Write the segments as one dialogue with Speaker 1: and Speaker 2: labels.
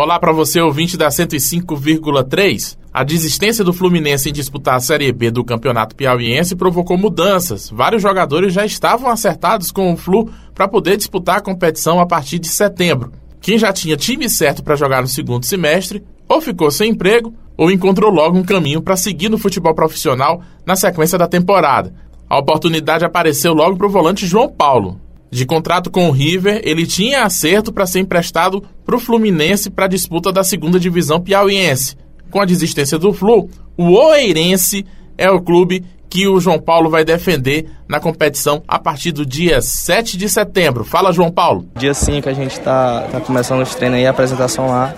Speaker 1: Olá para você, ouvinte da 105,3. A desistência do Fluminense em disputar a Série B do Campeonato Piauiense provocou mudanças. Vários jogadores já estavam acertados com o Flu para poder disputar a competição a partir de setembro. Quem já tinha time certo para jogar no segundo semestre, ou ficou sem emprego, ou encontrou logo um caminho para seguir no futebol profissional na sequência da temporada. A oportunidade apareceu logo para o volante João Paulo, de contrato com o River, ele tinha acerto para ser emprestado para o Fluminense para a disputa da segunda divisão piauiense. Com a desistência do Flu, o Oeirense é o clube que o João Paulo vai defender na competição a partir do dia 7 de setembro. Fala, João Paulo.
Speaker 2: Dia 5 a gente está tá começando os treinos aí, a apresentação lá.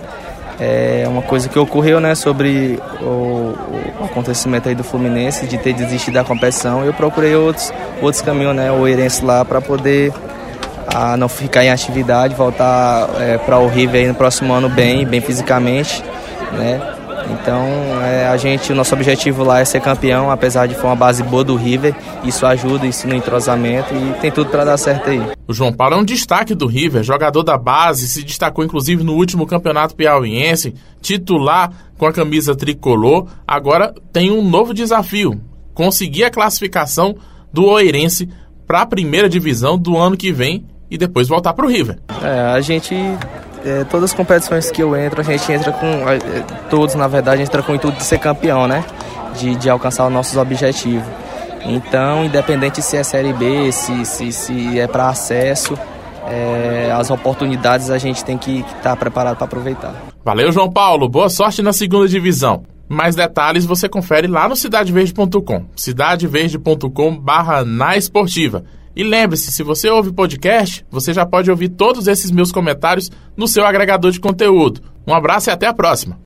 Speaker 2: É uma coisa que ocorreu, né, sobre o, o acontecimento aí do Fluminense, de ter desistido da competição. Eu procurei outros, outros caminhos, né, o Eirense lá, para poder a não ficar em atividade, voltar é, para o River no próximo ano bem, bem fisicamente, né? Então, é, a gente, o nosso objetivo lá é ser campeão, apesar de for uma base boa do River. Isso ajuda, isso no entrosamento e tem tudo para dar certo aí.
Speaker 1: O João Paulo é um destaque do River, jogador da base, se destacou inclusive no último campeonato piauiense, titular com a camisa tricolor. Agora tem um novo desafio: conseguir a classificação do Oeirense para a primeira divisão do ano que vem e depois voltar para o River.
Speaker 2: É, a gente é, todas as competições que eu entro, a gente entra com. É, todos, na verdade, entra com o intuito de ser campeão, né? De, de alcançar os nossos objetivos. Então, independente se é Série B, se, se, se é para acesso, é, as oportunidades a gente tem que estar tá preparado para aproveitar.
Speaker 1: Valeu, João Paulo. Boa sorte na segunda divisão. Mais detalhes você confere lá no cidadeverde.com. cidadeverde.com barra na esportiva. E lembre-se, se você ouve podcast, você já pode ouvir todos esses meus comentários no seu agregador de conteúdo. Um abraço e até a próxima.